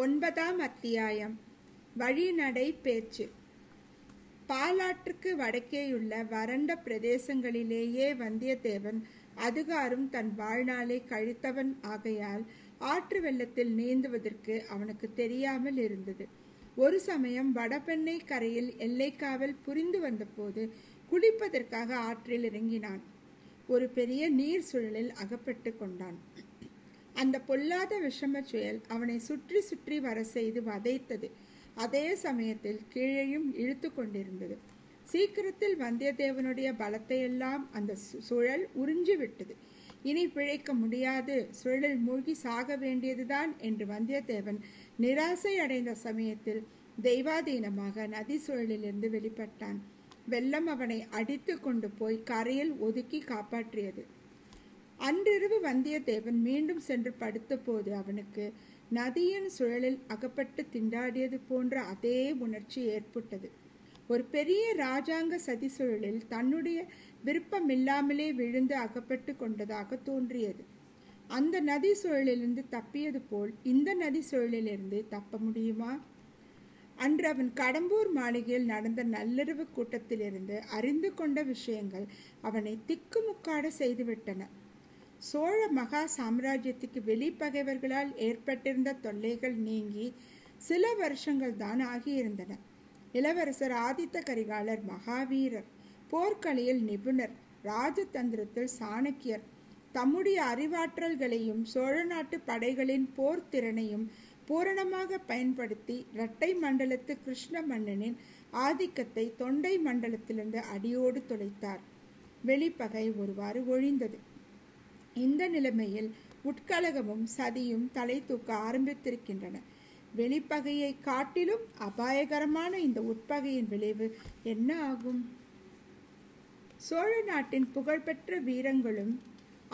ஒன்பதாம் அத்தியாயம். வழிநடை பேச்சு. பாலாற்றுக்கு வடக்கேயுள்ள வறண்ட பிரதேசங்களிலேயே வந்தியத்தேவன் அதுகாரும் தன் வாழ்நாளை கழித்தவன் ஆகையால் ஆற்று வெள்ளத்தில் நீந்துவதற்கு அவனுக்கு தெரியாமல் இருந்தது. ஒரு சமயம் வடபெண்ணை கரையில் எல்லைக்காவல் புரிந்து வந்தபோது குளிப்பதற்காக ஆற்றில் இறங்கினான். ஒரு பெரிய நீர் சுழலில் அகப்பட்டு கொண்டான். அந்த பொல்லாத விஷமச் சுயல் அவனை சுற்றி சுற்றி வர செய்து வதைத்தது. அதே சமயத்தில் கீழேயும் இழுத்து கொண்டிருந்தது. சீக்கிரத்தில் வந்தியத்தேவனுடைய பலத்தையெல்லாம் அந்த சு- சுழல் உறிஞ்சி விட்டது. இனி பிழைக்க முடியாது. சுழலில் மூழ்கி சாக வேண்டியதுதான் என்று வந்தியத்தேவன் நிராசை அடைந்த சமயத்தில் தெய்வாதீனமாக நதி சுழலிலிருந்து வெளிப்பட்டான். வெள்ளம் அவனை அடித்து கொண்டு போய் கரையில் ஒதுக்கி காப்பாற்றியது. அன்றிரவு வந்தியத்தேவன் மீண்டும் சென்று படுத்தபோது அவனுக்கு நதியின் சுழலில் அகப்பட்டு திண்டாடியது போன்ற அதே உணர்ச்சி ஏற்பட்டது. ஒரு பெரிய ராஜாங்க சதி சுழலில் தன்னுடைய விருப்பமில்லாமலே விழுந்து அகப்பட்டு கொண்டதாக தோன்றியது. அந்த நதி சுழலிலிருந்து தப்பியது போல் இந்த நதி சுழலிலிருந்து தப்ப முடியுமா? அன்று அவன் கடம்பூர் மாளிகையில் நடந்த நள்ளிரவு கூட்டத்திலிருந்து அறிந்து கொண்ட விஷயங்கள் அவனை திக்குமுக்காட செய்துவிட்டன. சோழ மகா சாம்ராஜ்யத்துக்கு வெளிப்பகைவர்களால் ஏற்பட்டிருந்த தொல்லைகள் நீங்கி சில வருஷங்கள் தான் ஆகியிருந்தன. இளவரசர் ஆதித்த கரிகாலர் மகாவீரர் போர்க்கலையில் நிபுணர் ராஜதந்திரத்தில் சாணக்கியர் தம்முடைய அறிவாற்றல்களையும் சோழ நாட்டு படைகளின் போர் திறனையும் பூரணமாக பயன்படுத்தி இரட்டை மண்டலத்து கிருஷ்ண மன்னனின் ஆதிக்கத்தை தொண்டை மண்டலத்திலிருந்து அடியோடு தொலைத்தார் வெளிப்பகை ஒருவாறு ஒழிந்தது. இந்த நிலைமையில் உட்கலகமும் சதியும் தலை தூக்க ஆரம்பித்திருக்கின்றன. வெளிப்பகையை காட்டிலும் அபாயகரமான இந்த உட்பகையின் விளைவு என்ன ஆகும்? சோழ நாட்டின் புகழ்பெற்ற வீரங்களும்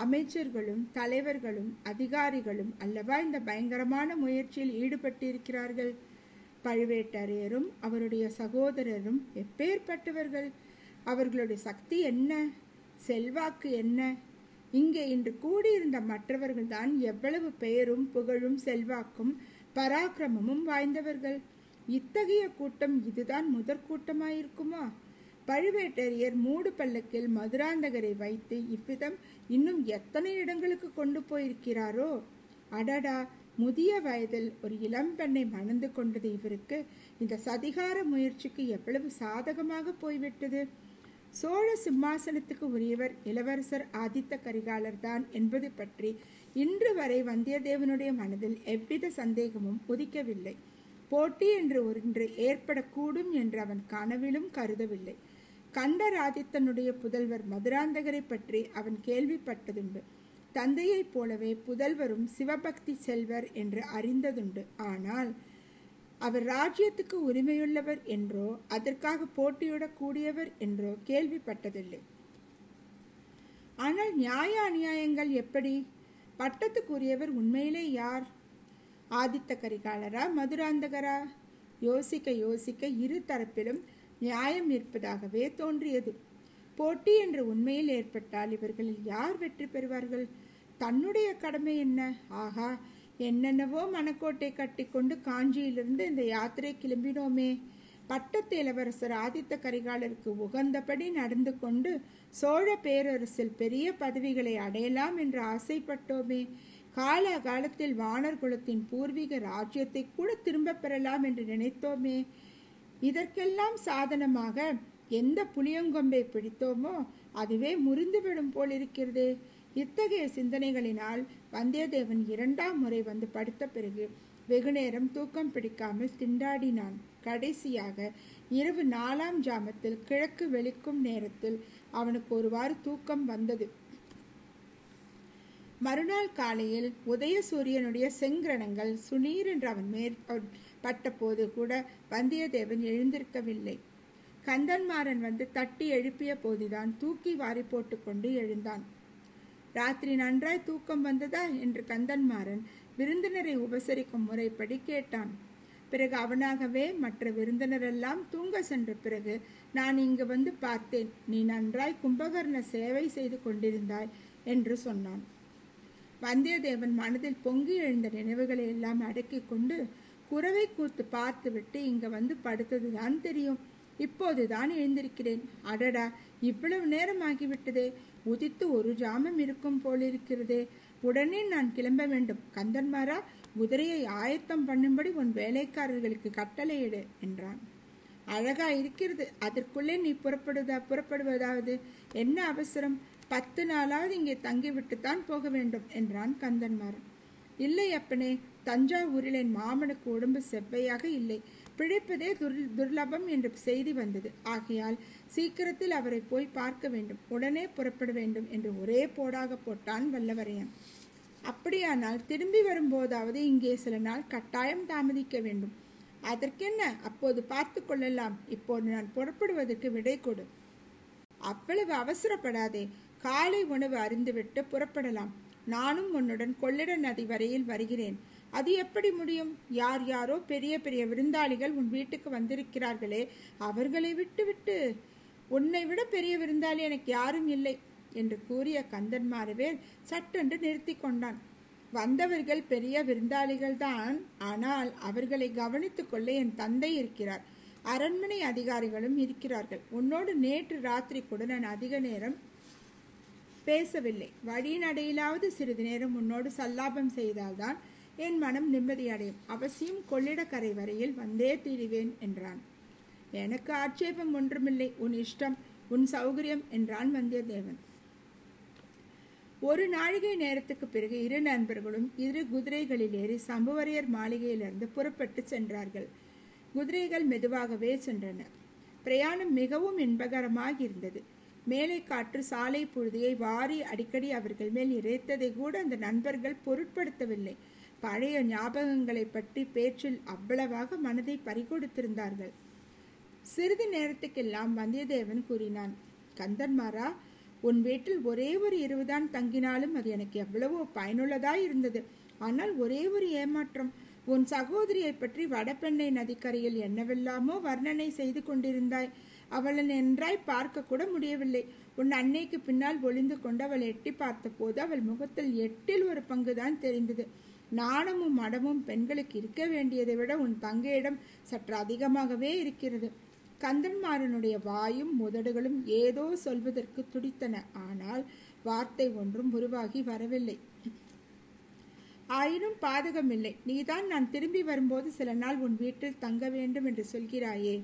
அமைச்சர்களும் தலைவர்களும் அதிகாரிகளும் அல்லவா இந்த பயங்கரமான முயற்சியில் ஈடுபட்டிருக்கிறார்கள்? பழுவேட்டரையரும் அவருடைய சகோதரரும் எப்பேற்பட்டவர்கள்? அவர்களுடைய சக்தி என்ன? செல்வாக்கு என்ன? இங்கே இன்று கூடியிருந்த மற்றவர்கள்தான் எவ்வளவு பெயரும் புகழும் செல்வாக்கும் பராக்கிரமமும் வாய்ந்தவர்கள். இத்தகைய கூட்டம் இதுதான் முதற் கூட்டமாயிருக்குமா? பழுவேட்டரையர் மூடு பல்லக்கில் மதுராந்தகரை வைத்து இவ்விதம் இன்னும் எத்தனை இடங்களுக்கு கொண்டு போயிருக்கிறாரோ? அடடா! முதிய வயதில் ஒரு இளம்பெண்ணை மணந்து கொண்டது இவருக்கு இந்த சதிகார முயற்சிக்கு எவ்வளவு சாதகமாக போய்விட்டது. சோழ சிம்மாசனத்துக்கு உரியவர் இளவரசர் ஆதித்த கரிகாலர் தான் என்பது பற்றி இன்று வரை வந்தியத்தேவனுடைய மனதில் எவ்வித சந்தேகமும் உதிக்கவில்லை. போட்டி என்று ஒன்று ஏற்படக்கூடும் என்று அவன் கனவிலும் கருதவில்லை. கண்டராதித்தனுடைய புதல்வர் மதுராந்தகரை பற்றி அவன் கேள்விப்பட்டதுண்டு. தந்தையைப் போலவே புதல்வரும் சிவபக்தி செல்வர் என்று அறிந்ததுண்டு. ஆனால் அவர் ராஜ்யத்துக்கு உரிமையுள்ளவர் என்றோ அதற்காக போட்டியிடக் கூடியவர் என்றோ கேள்விப்பட்டதில்லை. ஆனால் நியாய அநியாயங்கள் எப்படி? பட்டத்துக்குரியவர் உண்மையிலே யார்? ஆதித்த கரிகாலரா மதுராந்தகரா? யோசிக்க யோசிக்க இரு தரப்பிலும் நியாயம் இருப்பதாகவே தோன்றியது. போட்டி என்று உண்மையில் ஏற்பட்டால் இவர்களில் யார் வெற்றி பெறுவார்கள்? தன்னுடைய கடமை என்ன? ஆகா என்னென்னவோ மணக்கோட்டை கட்டிக்கொண்டு காஞ்சியிலிருந்து இந்த யாத்திரை கிளம்பினோமே. பட்டத்து இளவரசர் ஆதித்த கரிகாலருக்கு உகந்தபடி நடந்து கொண்டு சோழ பேரரசில் பெரிய பதவிகளை அடையலாம் என்று ஆசைப்பட்டோமே. கால காலத்தில் வானர் குலத்தின் பூர்வீக ராஜ்யத்தை கூட திரும்ப பெறலாம் என்று நினைத்தோமே. இதற்கெல்லாம் சாதனமாக எந்த புளியங்கொம்பை பிடித்தோமோ அதுவே முறிந்துவிடும் போலிருக்கிறதே. இத்தகைய சிந்தனைகளினால் வந்தியத்தேவன் இரண்டாம் முறை வந்து படுத்த பிறகு வெகுநேரம் தூக்கம் பிடிக்காமல் திண்டாடினான். கடைசியாக இரவு நாலாம் ஜாமத்தில் கிழக்கு வெளிக்கும் நேரத்தில் அவனுக்கு ஒருவாறு தூக்கம் வந்தது. மறுநாள் காலையில் உதயசூரியனுடைய செங்கிரணங்கள் சுனீர் என்று அவன் மேற்பட்ட பட்டபோது கூட வந்தியத்தேவன் எழுந்திருக்கவில்லை. கந்தன்மாறன் வந்து தட்டி எழுப்பிய போதுதான் தூக்கி வாரி போட்டுக்கொண்டு எழுந்தான். ராத்திரி நன்றாய் தூக்கம் வந்ததா? என்று கந்தன்மாறன் விருந்தினரை உபசரிக்கும் முறைப்படி கேட்டான். பிறகு அவனாகவே மற்ற விருந்தினரெல்லாம் தூங்க சென்ற பிறகு நான் இங்கு வந்து பார்த்தேன். நீ நன்றாய் கும்பகர்ண சேவை செய்து கொண்டிருந்தாய் என்று சொன்னான். வந்தியத்தேவன் மனதில் பொங்கி எழுந்த நினைவுகளை எல்லாம் அடக்கி கொண்டு குறவை கூத்து பார்த்துவிட்டு இங்கே வந்து படுத்ததுதான் தெரியும். இப்போதுதான் எழுந்திருக்கிறேன். அடடா! இவ்வளவு நேரம் ஆகிவிட்டதே. உதித்து ஒரு ஜாமம் இருக்கும் போலிருக்கிறதே. உடனே நான் கிளம்ப வேண்டும். கந்தன்மாரா குதிரையை ஆயத்தம் பண்ணும்படி உன் வேலைக்காரர்களுக்கு கட்டளையிடு என்றான். அழகா இருக்கிறது. அதற்குள்ளே நீ புறப்படுதா புறப்படுவதாவது? என்ன அவசரம்? பத்து நாளாவது இங்கே தங்கிவிட்டுத்தான் போக வேண்டும் என்றான் கந்தன்மாரன். இல்லை அப்பனே தஞ்சாவூரில் என் மாமனுக்கு உடம்பு செவ்வையாக இல்லை. பிழைப்பதே துர் துர்லபம் என்ற செய்தி வந்தது. ஆகையால் சீக்கிரத்தில் அவரை போய் பார்க்க வேண்டும். உடனே புறப்பட வேண்டும் என்று ஒரே போடாக போட்டான் வல்லவரையன். அப்படியானால் திரும்பி வரும்போதாவது இங்கே சில நாள் கட்டாயம் தாமதிக்க வேண்டும். அதற்கென்ன? அப்போது பார்த்து கொள்ளலாம். இப்போது நான் புறப்படுவதற்கு விடை கொடு. அவ்வளவு அவசரப்படாதே. காலை உணவு அறிந்துவிட்டு புறப்படலாம். நானும் உன்னுடன் கொள்ளிட நதி வரையில் வருகிறேன். அது எப்படி முடியும்? யார் யாரோ பெரிய பெரிய விருந்தாளிகள் உன் வீட்டுக்கு வந்திருக்கிறார்களே அவர்களை விட்டு விட்டு உன்னை விட பெரிய விருந்தாளி எனக்கு யாரும் இல்லை என்று கூறிய கந்தன் மாறுவேல் சட்டென்று நிறுத்தி கொண்டான். வந்தவர்கள் பெரிய விருந்தாளிகள் தான் ஆனால் அவர்களை கவனித்துக் கொள்ள என் தந்தை இருக்கிறார். அரண்மனை அதிகாரிகளும் இருக்கிறார்கள். உன்னோடு நேற்று ராத்திரி கூட நான் அதிக நேரம் பேசவில்லை. வழிநடையிலாவது சிறிது நேரம் உன்னோடு சல்லாபம் செய்தால்தான் என் மனம் நிம்மதியடையும். அவசியம் கொள்ளிடக்கரை வரையில் வந்தே தீருவேன் என்றான். எனக்கு ஆட்சேபம் ஒன்றுமில்லை. உன் இஷ்டம் உன் சௌகரியம் என்றான் வந்தியத்தேவன். ஒரு நாழிகை நேரத்துக்கு பிறகு இரு நண்பர்களும் இரு குதிரைகளில் ஏறி சம்புவரையர் மாளிகையிலிருந்து புறப்பட்டு சென்றார்கள். குதிரைகள் மெதுவாகவே சென்றன. பிரயாணம் மிகவும் இன்பகரமாக இருந்தது மேலே காற்று சாலை புழுதியை வாரி அடிக்கடி அவர்கள் மேல் இறைத்ததை கூட அந்த நண்பர்கள் பொருட்படுத்தவில்லை. பழைய ஞாபகங்களை பற்றி பேச்சில் அவ்வளவாக மனதை பறிகொடுத்திருந்தார்கள். சிறிது நேரத்துக்கெல்லாம் வந்தியத்தேவன் கூறினான் கந்தன்மாரா உன் வீட்டில் ஒரே ஒரு இருவுதான் தங்கினாலும் அது எனக்கு எவ்வளவோ பயனுள்ளதாய் இருந்தது. ஆனால் ஒரே ஒரு ஏமாற்றம். உன் சகோதரியை பற்றி வடபெண்ணை நதிக்கரையில் என்னவெல்லாமோ வர்ணனை செய்து கொண்டிருந்தாய். அவளை நன்றாய் பார்க்க கூட முடியவில்லை. உன் அன்னைக்கு பின்னால் ஒளிந்து கொண்டு அவள் எட்டி பார்த்தபோது அவள் முகத்தில் எட்டில் ஒரு பங்குதான் தெரிந்தது. நாணமும் மடமும் பெண்களுக்கு இருக்க வேண்டியதை விட உன் தங்கையிடம் சற்று அதிகமாகவே இருக்கிறது. கந்தன்மாறனுடைய வாயும் முதடுகளும் ஏதோ சொல்வதற்கு துடித்தன. ஆனால் வார்த்தை ஒன்றும் உருவாகி வரவில்லை. ஆயினும் பாதகமில்லை. நீதான் நான் திரும்பி வரும்போது சில நாள் உன் வீட்டில் தங்க வேண்டும் என்று சொல்கிறாயே.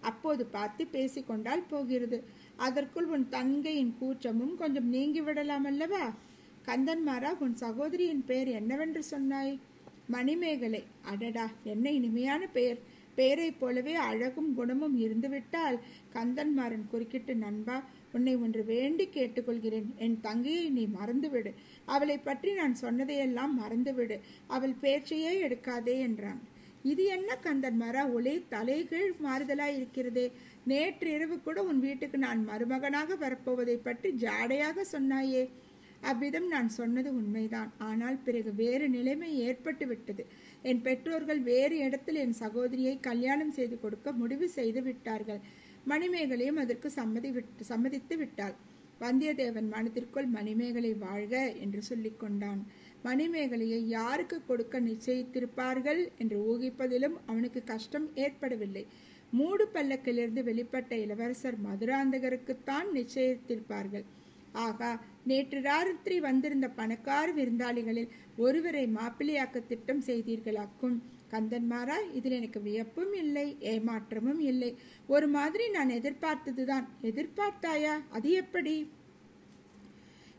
அப்போது பார்த்து பேசிக்கொண்டால் போகிறது. அதற்குள் உன் தங்கையின் கூச்சமும் கொஞ்சம் நீங்கிவிடலாம் அல்லவா கந்தன்மாரா உன் சகோதரியின் பெயர் என்னவென்று சொன்னாய்? மணிமேகலை. அடடா என்ன இனிமையான பெயர். பெயரைப் போலவே அழகும் குணமும் இருந்துவிட்டால் கந்தன்மாறன் குறுக்கிட்டு நண்பா உன்னை ஒன்று வேண்டி கேட்டுக்கொள்கிறேன். என் தங்கையை நீ மறந்துவிடு. அவளை பற்றி நான் சொன்னதையெல்லாம் மறந்துவிடு. அவள் பேச்சையே எடுக்காதே என்றான். இது என்ன கந்தன்மாரா ஒளே தலைகீழ் மாறுதலாய் இருக்கிறதே நேற்று இரவு கூட உன் வீட்டுக்கு நான் மருமகனாக வரப்போவதை பற்றி ஜாடையாக சொன்னாயே. அவ்விதம் நான் சொன்னது உண்மைதான். ஆனால் பிறகு வேறு நிலைமை ஏற்பட்டு விட்டது. என் பெற்றோர்கள் வேறு இடத்தில் என் சகோதரியை கல்யாணம் செய்து கொடுக்க முடிவு செய்து விட்டார்கள். மணிமேகலையும் அதற்கு சம்மதி விட்டு சம்மதித்து விட்டாள். வந்தியத்தேவன் மனத்திற்குள் மணிமேகலை வாழ்க என்று சொல்லிக் கொண்டான். மணிமேகலையை யாருக்கு கொடுக்க நிச்சயித்திருப்பார்கள் என்று ஊகிப்பதிலும் அவனுக்கு கஷ்டம் ஏற்படவில்லை. மூடு பல்லக்கிலிருந்து வெளிப்பட்ட இளவரசர் மதுராந்தகருக்குத்தான் நிச்சயித்திருப்பார்கள். ஆகா நேற்று ராத்திரி வந்திருந்த பணக்கார விருந்தாளிகளில் ஒருவரை மாப்பிள்ளையாக்க திட்டம் செய்தீர்களாக்கும். கந்தன்மாரா இதில் எனக்கு வியப்பும் இல்லை ஏமாற்றமும் இல்லை. ஒரு மாதிரி நான் எதிர்பார்த்ததுதான். எதிர்பார்த்தாயா? அது எப்படி?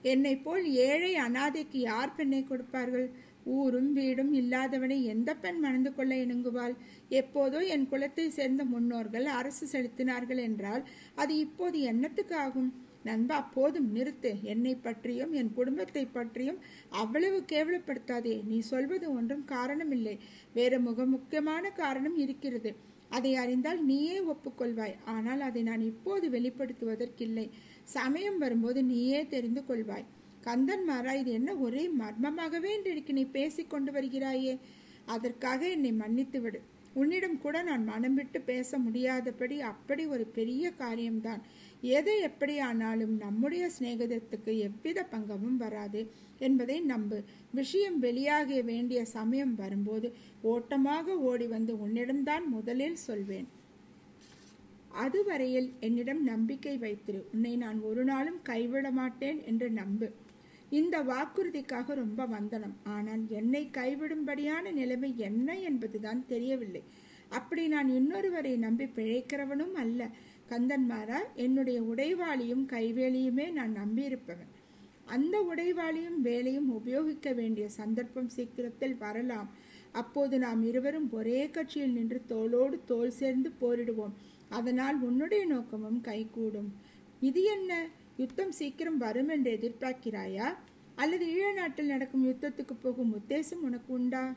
என்னை போல் ஏழை அனாதைக்கு யார் பெண்ணை கொடுப்பார்கள்? ஊரும் வீடும் இல்லாதவனை எந்த பெண் மணந்து கொள்ள இணங்குவாள்? எப்போதோ என் குலத்தை சேர்ந்த முன்னோர்கள் அரசு செலுத்தினார்கள் என்றால் அது இப்போது என்னத்துக்கு ஆகும்? நண்பா போதும் நிறுத்து. என்னை பற்றியும் என் குடும்பத்தை பற்றியும் அவ்வளவு கேவலப்படுத்தாதே. நீ சொல்வது ஒன்றும் காரணமில்லை. வேறு முக முக்கியமான காரணம் இருக்கிறது. அதை அறிந்தால் நீயே ஒப்புக்கொள்வாய். ஆனால் அதை நான் இப்போது வெளிப்படுத்துவதற்கில்லை. சமயம் வரும்போது நீயே தெரிந்து கொள்வாய். கந்தன் மாறா இது என்ன ஒரே மர்மமாகவே இன்றைக்கு நீ பேசி கொண்டு வருகிறாயே? அதற்காக என்னை மன்னித்து விடு. உன்னிடம் கூட நான் மனம் விட்டு பேச முடியாதபடி அப்படி ஒரு பெரிய காரியம்தான். எது எப்படியானாலும் நம்முடைய சிநேகிதத்துக்கு எவ்வித பங்கமும் வராது என்பதை நம்பு. விஷயம் வெளியாக வேண்டிய சமயம் வரும்போது ஓட்டமாக ஓடி வந்து உன்னிடம்தான் முதலில் சொல்வேன். அதுவரையில் என்னிடம் நம்பிக்கை வைத்திரு. உன்னை நான் ஒரு நாளும் கைவிட மாட்டேன் என்று நம்பு. இந்த வாக்குறுதிக்காக ரொம்ப வந்தனம். ஆனால் என்னை கைவிடும்படியான நிலைமை என்ன என்பதுதான் தெரியவில்லை. அப்படி நான் இன்னொருவரை நம்பி பிழைக்கிறவனும் அல்ல. கந்தன்மாரா என்னுடைய உடைவாளியும் கைவேலியுமே நான் நம்பியிருப்பவன். அந்த உடைவாளியும் வேலையும் உபயோகிக்க வேண்டிய சந்தர்ப்பம் சீக்கிரத்தில் வரலாம். அப்போது நாம் இருவரும் ஒரே கட்சியில் நின்று தோளோடு தோல் சேர்ந்து போரிடுவோம். அதனால் உன்னுடைய நோக்கமும் கைகூடும். இது என்ன? யுத்தம் சீக்கிரம் வரும் என்று எதிர்பார்க்கிறாயா? அல்லது ஈழ நாட்டில் நடக்கும் யுத்தத்துக்கு போகும் உத்தேசம் உனக்கு உண்டா?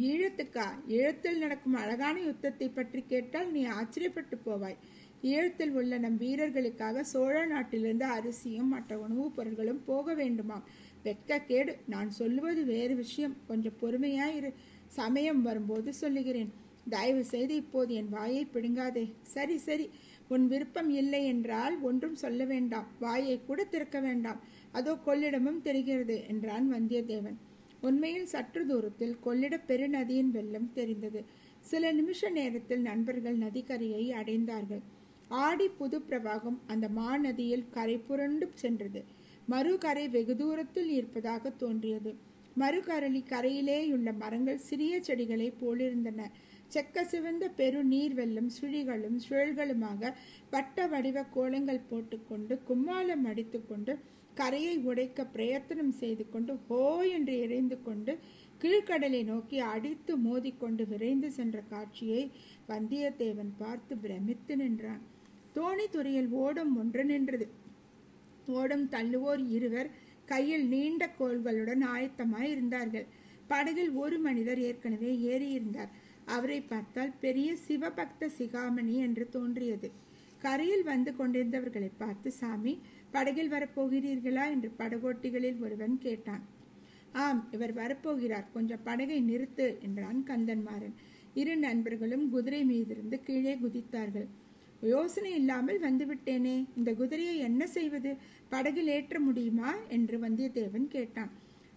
ஈழத்துக்கா? ஈழத்தில் நடக்கும் அழகான யுத்தத்தை பற்றி கேட்டால் நீ ஆச்சரியப்பட்டு போவாய். ஈழத்தில் உள்ள நம் வீரர்களுக்காக சோழ நாட்டிலிருந்து அரிசியும் மற்ற உணவுப் பொருட்களும் போக வேண்டுமாம். வெக்க கேடு. நான் சொல்லுவது வேறு விஷயம். கொஞ்சம் பொறுமையாயிரு. சமயம் வரும்போது சொல்லுகிறேன். தயவு செய்து இப்போது என் வாயை பிடுங்காதே. சரி சரி. உன் விருப்பம் இல்லை என்றால் ஒன்றும் சொல்ல வேண்டாம். வாயை கூட திறக்க வேண்டாம். அதோ கொள்ளிடமும் தெரிகிறது என்றான் வந்தியத்தேவன். உண்மையில் சற்று தூரத்தில் கொள்ளிட பெருநதியின் வெள்ளம் தெரிந்தது. சில நிமிஷ நேரத்தில் நண்பர்கள் நதிக்கரையை அடைந்தார்கள். ஆடி புது பிரவாகம் அந்த மாநதியில் கரை புரண்டு சென்றது. மறுகரை வெகு தூரத்தில் இருப்பதாக தோன்றியது. மறுகரளி கரையிலேயுள்ள மரங்கள் சிறிய செடிகளை போலிருந்தன. செக்க சிவந்த பெரு நீர் வெள்ளம் சுழிகளும் சுழல்களுமாக வட்ட வடிவ கோலங்கள் போட்டுக்கொண்டு கும்மாலம் அடித்துக்கொண்டு கரையை உடைக்க பிரயத்தனம் செய்து கொண்டு ஹோ என்று இறைந்து கொண்டு கீழ்கடலை நோக்கி அடித்து மோதிக்கொண்டு விரைந்து சென்ற காட்சியை வந்தியத்தேவன் பார்த்து பிரமித்து நின்றான். தோணி துறையில் ஓடம் ஒன்று நின்றது. ஓடம் தள்ளுவோர் இருவர் கையில் நீண்ட கோள்களுடன் ஆயத்தமாய் இருந்தார்கள். படகில் ஒரு மனிதர் ஏற்கனவே ஏறியிருந்தார். அவரை பார்த்தால் பெரிய சிவபக்த சிகாமணி என்று தோன்றியது. கரையில் வந்து கொண்டிருந்தவர்களை பார்த்து சாமி படகில் வரப்போகிறீர்களா? என்று படகோட்டிகளில் ஒருவன் கேட்டான். ஆம் இவர் வரப்போகிறார். கொஞ்சம் படகை நிறுத்து என்றான் கந்தன்மாறன். இரு நண்பர்களும் குதிரை மீதிருந்து கீழே குதித்தார்கள். யோசனை இல்லாமல் வந்துவிட்டேனே. இந்த குதிரையை என்ன செய்வது? படகில் ஏற்ற முடியுமா? என்று வந்தியத்தேவன் கேட்டான்.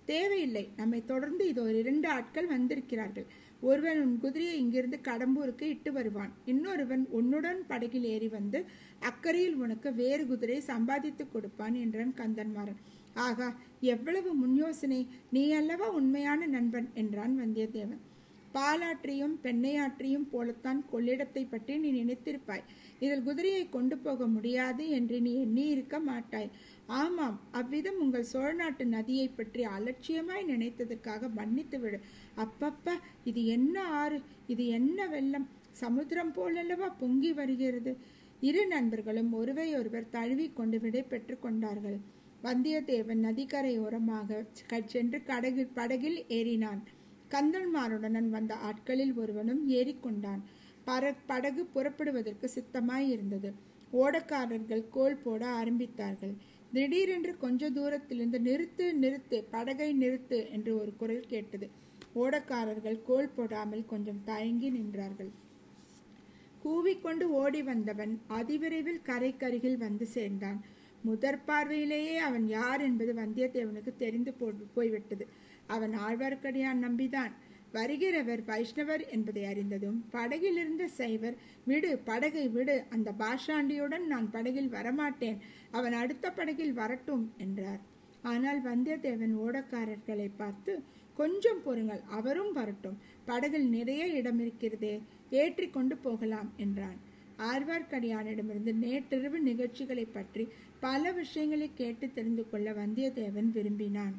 தேவையில்லை. நம்மை தொடர்ந்து இது ஒரு இரண்டு ஆட்கள் வந்திருக்கிறார்கள். ஒருவன் உன் குதிரையை இங்கிருந்து கடம்பூருக்கு இட்டு வருவான். இன்னொருவன் உன்னுடன் படகில் ஏறி வந்து அக்கறையில் உனக்கு வேறு குதிரை சம்பாதித்து கொடுப்பான் என்றான் கந்தன்மாறன். ஆகா எவ்வளவு முன் யோசனை! நீ அல்லவா உண்மையான நண்பன்? என்றான் வந்தியத்தேவன். பாலாற்றியும் பெண்ணையாற்றியும் போலத்தான் கொள்ளிடத்தை பற்றி நீ நினைத்திருப்பாய். இதில் குதிரையை கொண்டு போக முடியாது என்று நீ எண்ணி இருக்க மாட்டாய். ஆமாம் அவ்விதம் உங்கள் சோழ நாட்டு நதியை பற்றி அலட்சியமாய் நினைத்ததற்காக மன்னித்து விடு அப்பப்பா இது என்ன ஆறு? இது என்ன வெள்ளம்? சமுத்திரம் போலல்லவா பொங்கி வருகிறது? இரு நண்பர்களும் ஒருவரையொருவர் தழுவி கொண்டு விடை பெற்று கொண்டார்கள். வந்தியத்தேவன் நதிக்கரையோரமாக சென்று கடகில் படகில் ஏறினான். கந்தன்மாருடன் வந்த ஆட்களில் ஒருவனும் ஏறிக்கொண்டான். பர படகு புறப்படுவதற்கு சித்தமாய் இருந்தது ஓடக்காரர்கள் கோல் போட ஆரம்பித்தார்கள். திடீரென்று கொஞ்ச தூரத்திலிருந்து நிறுத்து நிறுத்து படகை நிறுத்து என்று ஒரு குரல் கேட்டது. ஓடக்காரர்கள் கோல் போடாமல் கொஞ்சம் தயங்கி நின்றார்கள். கூவிக்கொண்டு ஓடி வந்தவன் அதிவிரைவில் கரைக்கருகில் வந்து சேர்ந்தான். முதற் பார்வையிலேயே அவன் யார் என்பது வந்தியத்தேவனுக்கு தெரிந்து போ போய்விட்டது. அவன் ஆழ்வார்க்கடியான் நம்பிதான். வருகிறவர் வைஷ்ணவர் என்பதை அறிந்ததும் படகிலிருந்த சைவர் விடு படகை விடு அந்த பாஷாண்டியுடன் நான் படகில் வரமாட்டேன் அவன் அடுத்த படகில் வரட்டும் என்றார். ஆனால் வந்தியத்தேவன் ஓடக்காரர்களை பார்த்து கொஞ்சம் பொறுங்கள் அவரும் வரட்டும் படகில் நிறைய இடம் இருக்கிறதே ஏற்றி கொண்டு போகலாம் என்றான். ஆழ்வார்க்கடியானிடமிருந்து நேற்றிரவு நிகழ்ச்சிகளை பற்றி பல விஷயங்களை கேட்டு தெரிந்து கொள்ள வந்தியத்தேவன் விரும்பினான்.